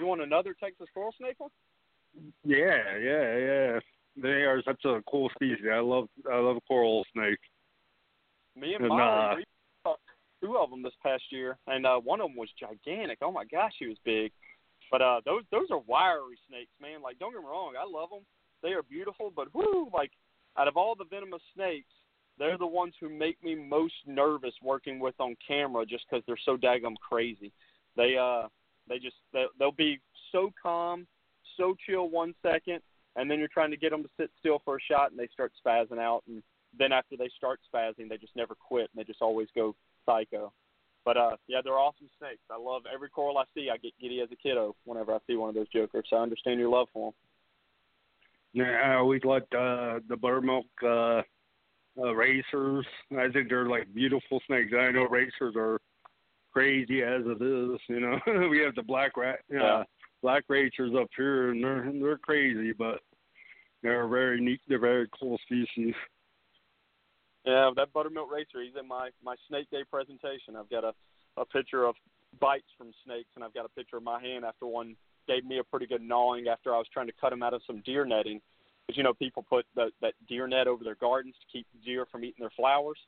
You want another Texas coral snake one? Yeah, yeah, yeah. They are such a cool species. I love I love coral snakes. Me and And, Molly uh, we saw two of them this past year, and uh, one of them was gigantic. Oh my gosh, he was big. But uh, those those are wiry snakes, man. Like, don't get me wrong, I love them. They are beautiful, but whoo, like, out of all the venomous snakes, they're the ones who make me most nervous working with on camera, just because they're so daggum crazy. They uh, they just they, they'll be so calm, so chill one second, and then you're trying to get them to sit still for a shot, and they start spazzing out, and then after they start spazzing, they just never quit, and they just always go psycho. But uh, yeah, they're awesome snakes. I love every coral I see. I get giddy as a kiddo whenever I see one of those jokers. So I understand your love for them. Yeah, I always liked uh, the buttermilk uh, uh, racers. I think they're like beautiful snakes. I know racers are crazy as it is. You know, [LAUGHS] we have the black rat, uh, Yeah. Black racers up here, and they're they're crazy, but they're very neat. They're very cool species. Yeah, that buttermilk racer. He's in my my snake day presentation. I've got a a picture of bites from snakes, and I've got a picture of my hand after one gave me a pretty good gnawing after I was trying to cut him out of some deer netting. Because you know people put the, that deer net over their gardens to keep deer from eating their flowers.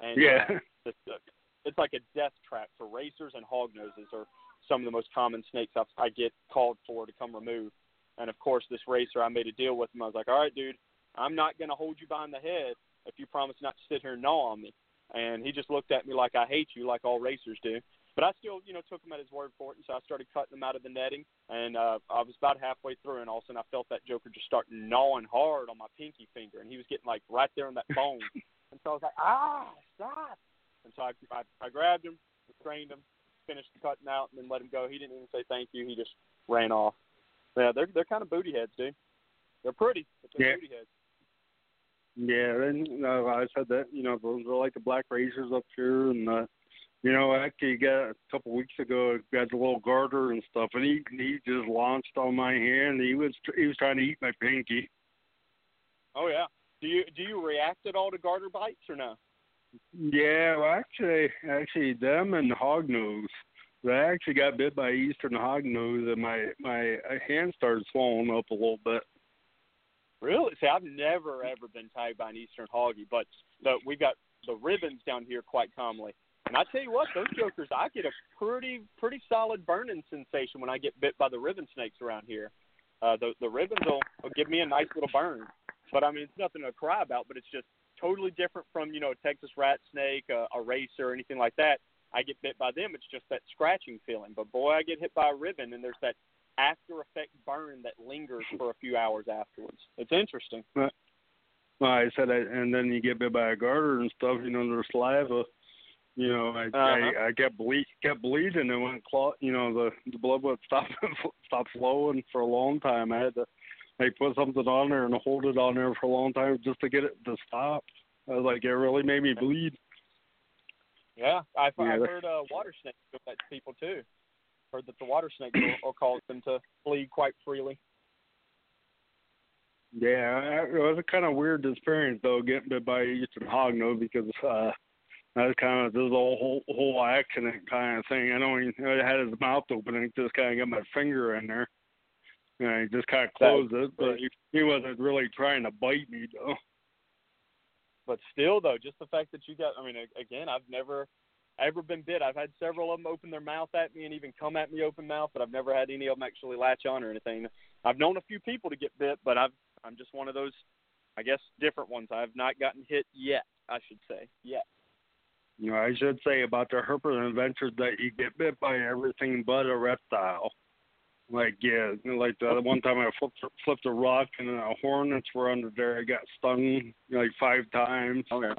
And Yeah, uh, it's, uh, it's like a death trap for racers and hognoses are some of the most common snakes I, I get called for to come remove. And of course, this racer, I made a deal with him. I was like, all right, dude, I'm not going to hold you behind the head if you promise not to sit here and gnaw on me. And he just looked at me like I hate you, like all racers do. But I still, you know, took him at his word for it, and so I started cutting him out of the netting. And uh, I was about halfway through, and all of a sudden I felt that joker just start gnawing hard on my pinky finger, and he was getting like right there on that bone. [LAUGHS] and so I was like, ah, stop! And so I, I, I grabbed him, restrained him, finished cutting out, and then let him go. He didn't even say thank you. He just ran off. Yeah, they're they're kind of booty heads, dude. They're pretty, but they're Yeah. booty heads. yeah. And uh, I said that you know those are like the black racers up here, and uh, you know actually got a couple weeks ago got the little garter and stuff, and he he just launched on my hand. He was he was trying to eat my pinky. Oh yeah. Do you do you react at all to garter bites or no? Yeah, well, actually, actually, them and hognose. I actually got bit by eastern hognose, and my my hand started swelling up a little bit. Really? See, I've never ever been tagged by an eastern hoggy, but the, we've got the ribbons down here quite commonly. And I tell you what, those jokers, I get a pretty pretty solid burning sensation when I get bit by the ribbon snakes around here. Uh, the the ribbons will, will give me a nice little burn, but I mean it's nothing to cry about. But it's just totally different from you know a Texas rat snake, a, a racer, or anything like that. I get bit by them, it's just that scratching feeling. But boy, I get hit by a ribbon, and there's that after effect burn that lingers for a few hours afterwards. It's interesting. Well, I said, I, and then you get bit by a garter and stuff. You know, there's saliva. You know, I Uh-huh. I, I kept bleed kept bleeding and went clot. You know, the the blood would stop [LAUGHS] stop flowing for a long time. I had to like put something on there and hold it on there for a long time just to get it to stop. I was like, it really made me bleed. Yeah, I've, Yeah, I've heard uh, water snakes do that to people too. Heard that the water snakes will, will cause them to bleed quite freely. Yeah, it was a kind of weird experience though, getting bit by eastern hognose because uh that was kind of this whole whole, accident kind of thing. I know he I had his mouth open and just kind of got my finger in there, and I just kind of closed it, but he, he wasn't really trying to bite me though. But still, though, just the fact that you got, I mean, again, I've never ever been bit. I've had several of them open their mouth at me and even come at me open mouth, but I've never had any of them actually latch on or anything. I've known a few people to get bit, but I've, I'm just one of those, I guess, different ones. I have not gotten hit yet, I should say, yet. You know, I should say about the herpes adventures that you get bit by everything but a reptile. Like yeah, like the one time I flipped flipped a rock and the hornets were under there. I got stung like five times. Okay.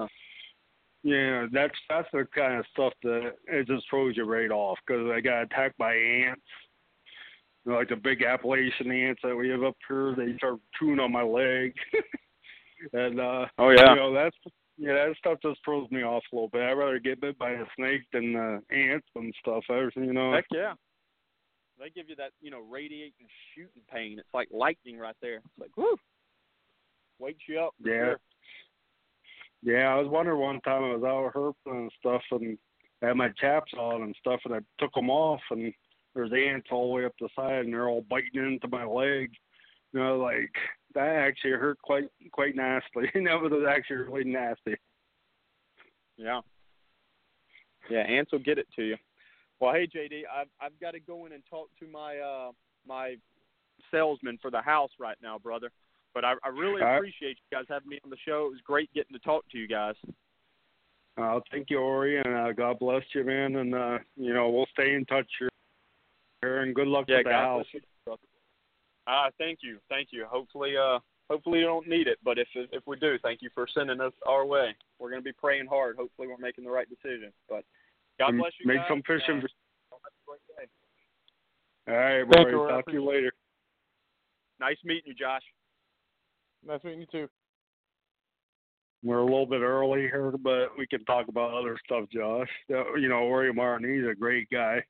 Yeah, Yeah, that's that's the kind of stuff that it just throws you right off because I got attacked by ants. You know, like the big Appalachian ants that we have up here, they start chewing on my leg, [LAUGHS] and uh, Oh you know that's yeah, that stuff just throws me off a little bit. I'd rather get bit by a snake than uh, ants and stuff. I, you know, Heck yeah. They give you that, you know, radiating shooting pain. It's like lightning right there. It's like, whoo. Wakes you up. Yeah. sure. Yeah, I was wondering one time I was out herping and stuff, and I had my chaps on and stuff, and I took them off, and there's ants all the way up the side, and they're all biting into my leg. You know, like that actually hurt quite quite nasty. [LAUGHS] that was actually really nasty. Yeah. Yeah, ants will get it to you. Well, hey JD, I've I've got to go in and talk to my uh my salesman for the house right now, brother. But I, I really right. appreciate you guys having me on the show. It was great getting to talk to you guys. Uh, thank you, Orry, and uh, God bless you, man. And uh, you know, we'll stay in touch here, and good luck Yeah, with the God house. bless. Ah, thank you, thank you. Hopefully, uh, hopefully you don't need it, but if if we do, thank you for sending us our way. We're gonna be praying hard. Hopefully, we're making the right decision. But God And bless you. Make guys. some fishing. Have a great day. All right, Thank Rory. you, Talk to you later. Nice meeting you, Josh. Nice meeting you too. we're a little bit early here, but we can talk about other stuff, Josh. Uh, You know, Orry Martin, he's a great guy.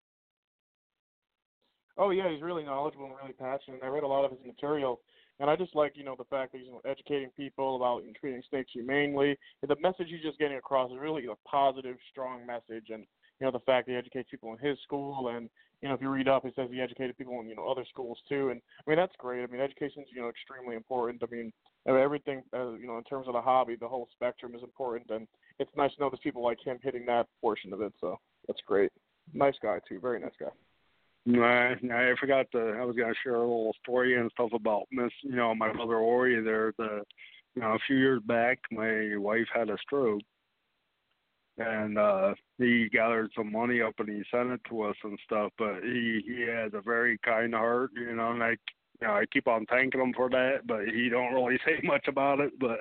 Oh yeah, he's really knowledgeable and really passionate. I read a lot of his material, and I just like you know the fact that he's you know, educating people about treating snakes humanely. And the message he's just getting across is really a positive, strong message, and you know the fact that he educates people in his school, and you know if you read up, it says he educated people in you know other schools too, and I mean that's great. I mean education's you know extremely important. I mean everything uh, you know in terms of the hobby, the whole spectrum is important, and it's nice to know there's people like him hitting that portion of it. So that's great. Nice guy too, very nice guy. Nah, I forgot to. I was gonna share a little story and stuff about Miss, you know, my brother Orry. There, the, you know, a few years back, my wife had a stroke, and uh he gathered some money up and he sent it to us and stuff. But he he has a very kind heart, you know, and I, you know, I keep on thanking him for that. But he don't really [LAUGHS] say much about it. But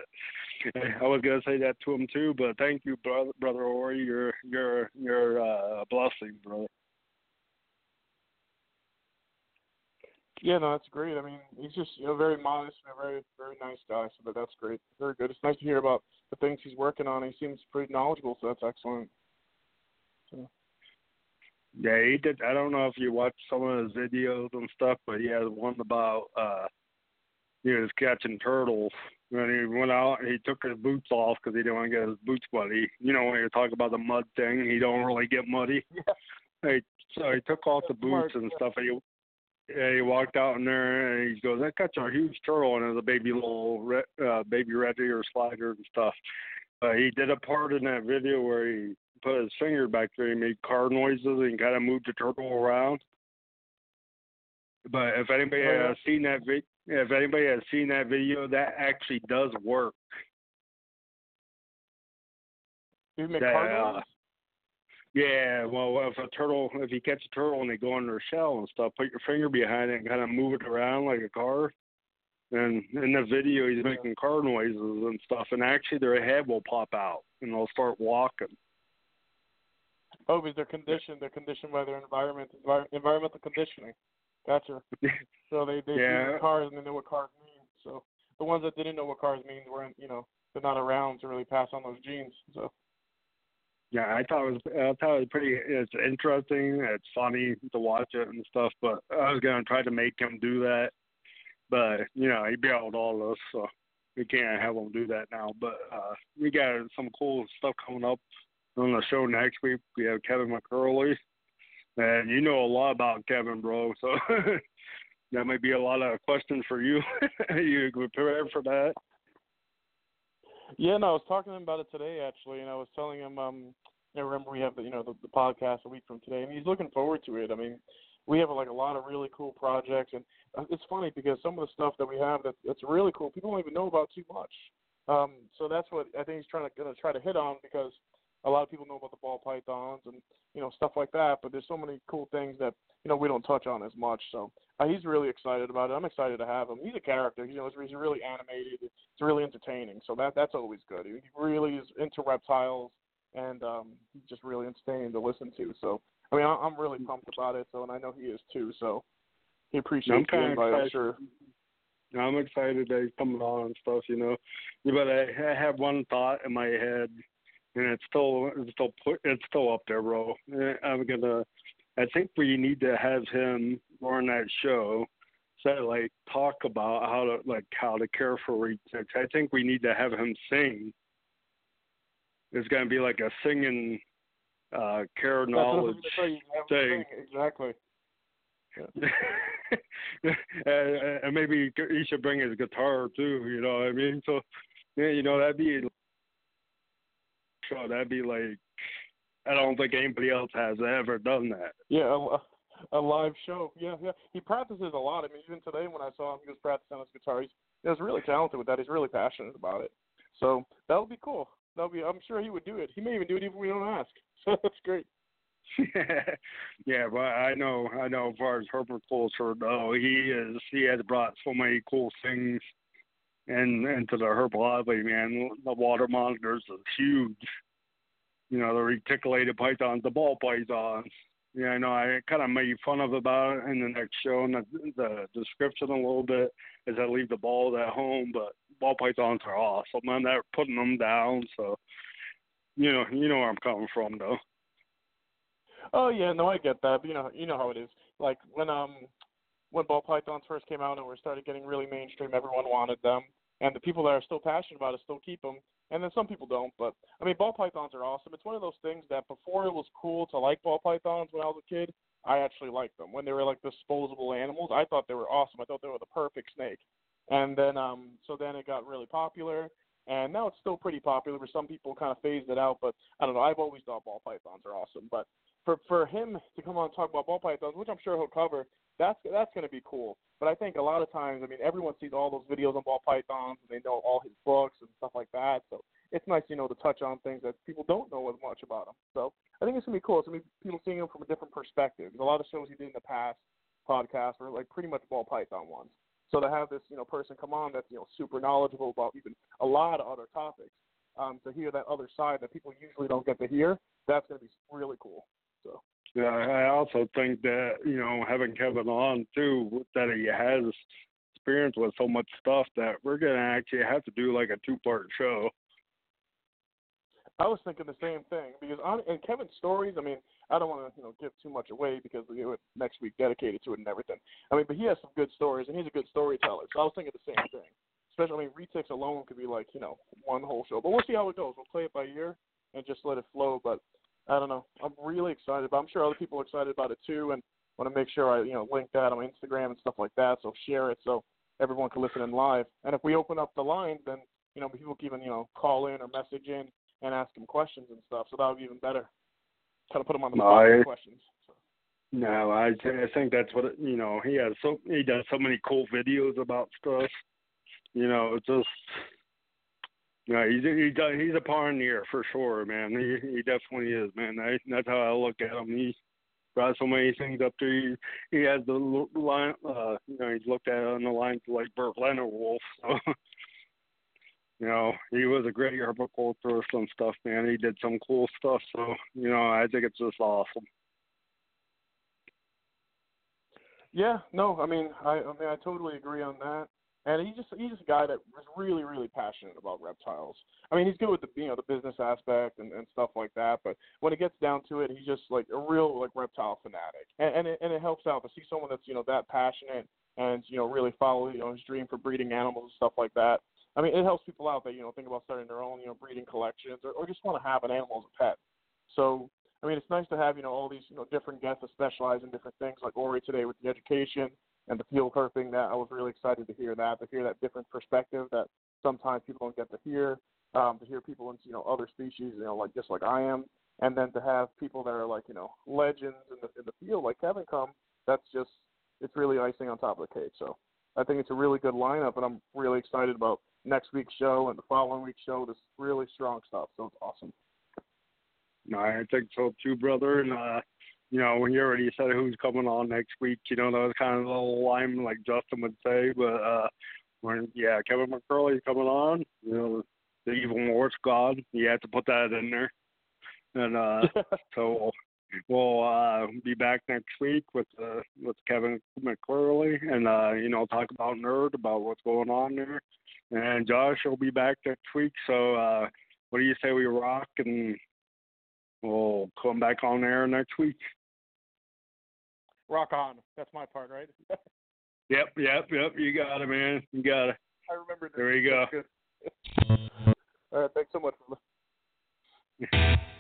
[LAUGHS] I was gonna say that to him too. But thank you, brother, brother Orry. You're you're you're uh, a blessing, brother. Yeah, no, that's great. I mean, he's just you know very modest and a very very nice guy. So that that's great. Very good. It's nice to hear about the things he's working on. He seems pretty knowledgeable, so that's excellent. So. Yeah, he did. I don't know if you watched some of his videos and stuff, but he has one about uh he was catching turtles. When he went out, and he took his boots off because he didn't want to get his boots muddy. You know, when you talk about the mud thing, he don't really get muddy. [LAUGHS] Yeah. He, so he took off the boots and yeah. stuff. And he yeah, he walked out in there and he goes, "That catch a huge turtle," and it was a baby little re- uh, baby red ear slider and stuff. But he did a part in that video where he put his finger back there, he made car noises and kind of moved the turtle around. But if anybody Oh, has seen that vi- if anybody has seen that video, that actually does work. You make Yeah. car noises? Yeah, well, if a turtle, if you catch a turtle and they go in their shell and stuff, put your finger behind it and kind of move it around like a car. And in the video, he's making car noises and stuff, and actually their head will pop out and they'll start walking. Oh, because they're conditioned. They're conditioned by their environment, envir- environmental conditioning. Gotcha. [LAUGHS] So they they Yeah. cars and they know what cars mean. So the ones that didn't know what cars mean weren't, you know, they're not around to really pass on those genes. So Yeah, I thought it was, I thought it was pretty. It's interesting. It's funny to watch it and stuff. But I was gonna try to make him do that, but you know, he bailed all of us, so we can't have him do that now. But uh we got some cool stuff coming up on the show next week. We have Kevin McCurley, and you know a lot about Kevin, bro. So [LAUGHS] that might be a lot of questions for you. [LAUGHS] you prepared for that? Yeah, no, I was talking to him about it today actually, and I was telling him, um, I remember we have the, you know, the, the podcast a week from today, and he's looking forward to it. I mean, we have like a lot of really cool projects, and uh, it's funny because some of the stuff that we have that that's really cool, people don't even know about too much. Um, so that's what I think he's trying to gonna try to hit on because a lot of people know about the ball pythons and you know stuff like that, but there's so many cool things that you know we don't touch on as much. So uh, he's really excited about it. I'm excited to have him. He's a character. You know, he's he's really animated. It's really entertaining. So that that's always good. He really is into reptiles, and um, he's just really entertaining to listen to. So I mean, I- I'm really pumped about it. So and I know he is too. So he appreciates the invite. I'm sure. I'm excited that he's coming on and stuff, you know. But I, I have one thought in my head, and it's still it's still put it's still up there, bro. Eh, I'm gonna. I think we need to have him on that show, so like talk about how to like how to care for retics. I think we need to have him sing. It's gonna be like a singing uh care That's what I was knowledge gonna say. You have him thing. Exactly. [LAUGHS] and, and maybe he should bring his guitar too. You know what I mean? So, yeah, you know that'd be so that'd be like I don't think anybody else has ever done that. Yeah, a, a live show. Yeah, yeah. He practices a lot. I mean, even today when I saw him, he was practicing his guitar. He's, he was really talented with that. He's really passionate about it. So that would be cool. That would be. I'm sure he would do it. He may even do it even if we don't ask. [LAUGHS] So that's great. [LAUGHS] yeah, but I know, I know. As far as Herbert herpetoculture, though, he is. He has brought so many cool things and into the herpetology. Man, the water monitors is huge. You know, the reticulated pythons, the ball pythons. Yeah, I know. I kind of made fun of about it in the next show in the, the description a little bit as I leave the balls at home, but ball pythons are awesome, and they're putting them down. So, you know, you know where I'm coming from, though. Oh yeah, no, I get that. But you know, you know how it is. Like when um when ball pythons first came out and were started getting really mainstream, everyone wanted them, and the people that are still passionate about it still keep them. And then some people don't. But I mean, ball pythons are awesome. It's one of those things that before it was cool to like ball pythons when I was a kid, I actually liked them. When they were like disposable animals, I thought they were awesome. I thought they were the perfect snake. And then um so then it got really popular and now it's still pretty popular but some people kind of phased it out, but I don't know, I've always thought ball pythons are awesome. But for for him to come on and talk about ball pythons, which I'm sure he'll cover, that's that's going to be cool. But I think a lot of times, I mean, everyone sees all those videos on ball pythons and they know all his books and stuff like that. So it's nice, you know, to touch on things that people don't know as much about him. So I think it's gonna be cool. It's gonna be people seeing him from a different perspective. A lot of shows he did in the past podcasts were like pretty much ball python ones. So to have this, you know, person come on that's you know super knowledgeable about even a lot of other topics, um, to hear that other side that people usually don't get to hear, that's gonna be really cool. So. Yeah, I also think that you know having Kevin on too, that he has experience with so much stuff that we're gonna actually have to do like a two-part show. I was thinking the same thing because on and Kevin's stories. I mean, I don't want to you know give too much away because we have next week dedicated to it and everything. I mean, but he has some good stories and he's a good storyteller. So I was thinking the same thing. Especially, I mean, retics alone could be like you know one whole show. But we'll see how it goes. We'll play it by ear and just let it flow. But I don't know. I'm really excited. But I'm sure other people are excited about it too, and want to make sure I you know link that on Instagram and stuff like that. So share it so everyone can listen in live. And if we open up the line, then you know people can even you know call in or message in and ask him questions and stuff. So that would be even better. Kind of put him on the No, spot I- with questions. So. No, I I think that's what it, you know. He has so he does so many cool videos about stuff. You know, it's just know he's he does, he's a pioneer for sure, man. He he definitely is, man. I, that's how I look at him. He brought so many things up there. He, he has the line, uh, you know, he's looked at on the lines like Burt Wolf. So [LAUGHS] you know, he was a great herbiculturist and stuff, man. He did some cool stuff. So you know, I think it's just awesome. Yeah, no, I mean, I, I mean, I totally agree on that. And he's just he's just a guy that was really really passionate about reptiles. I mean, he's good with the you know the business aspect and, and stuff like that. But when it gets down to it, he's just like a real like reptile fanatic. And and it, and it helps out to see someone that's you know that passionate and you know really follow you know his dream for breeding animals and stuff like that. I mean, it helps people out that you know think about starting their own you know breeding collections or, or just want to have an animal as a pet. So I mean, it's nice to have you know all these you know different guests that specialize in different things, like Orry today with the education and the field herping. That I was really excited to hear that, to hear that different perspective that sometimes people don't get to hear. Um, to hear people in you know other species, you know, like just like I am, and then to have people that are like you know legends in the in the field, like Kevin come. That's just it's really icing on top of the cake. So I think it's a really good lineup, and I'm really excited about next week's show and the following week's show. This really strong stuff, so it's awesome. No, I think so too, brother. And uh, you know, when you already said who's coming on next week, you know, that was kind of a little line like Justin would say. But uh when yeah, Kevin McCurley's coming on, you know, the evil Morse God, you have to put that in there. And uh [LAUGHS] so we'll uh be back next week with uh with Kevin McCurley and uh, you know, talk about nerd, about what's going on there. And Josh will be back next week, so uh what do you say we rock and We'll come back on air next week rock on. That's my part, right? [LAUGHS] yep, yep, yep. You got it, man. You got it. I remember. There you go. [LAUGHS] All right. Thanks so much. [LAUGHS]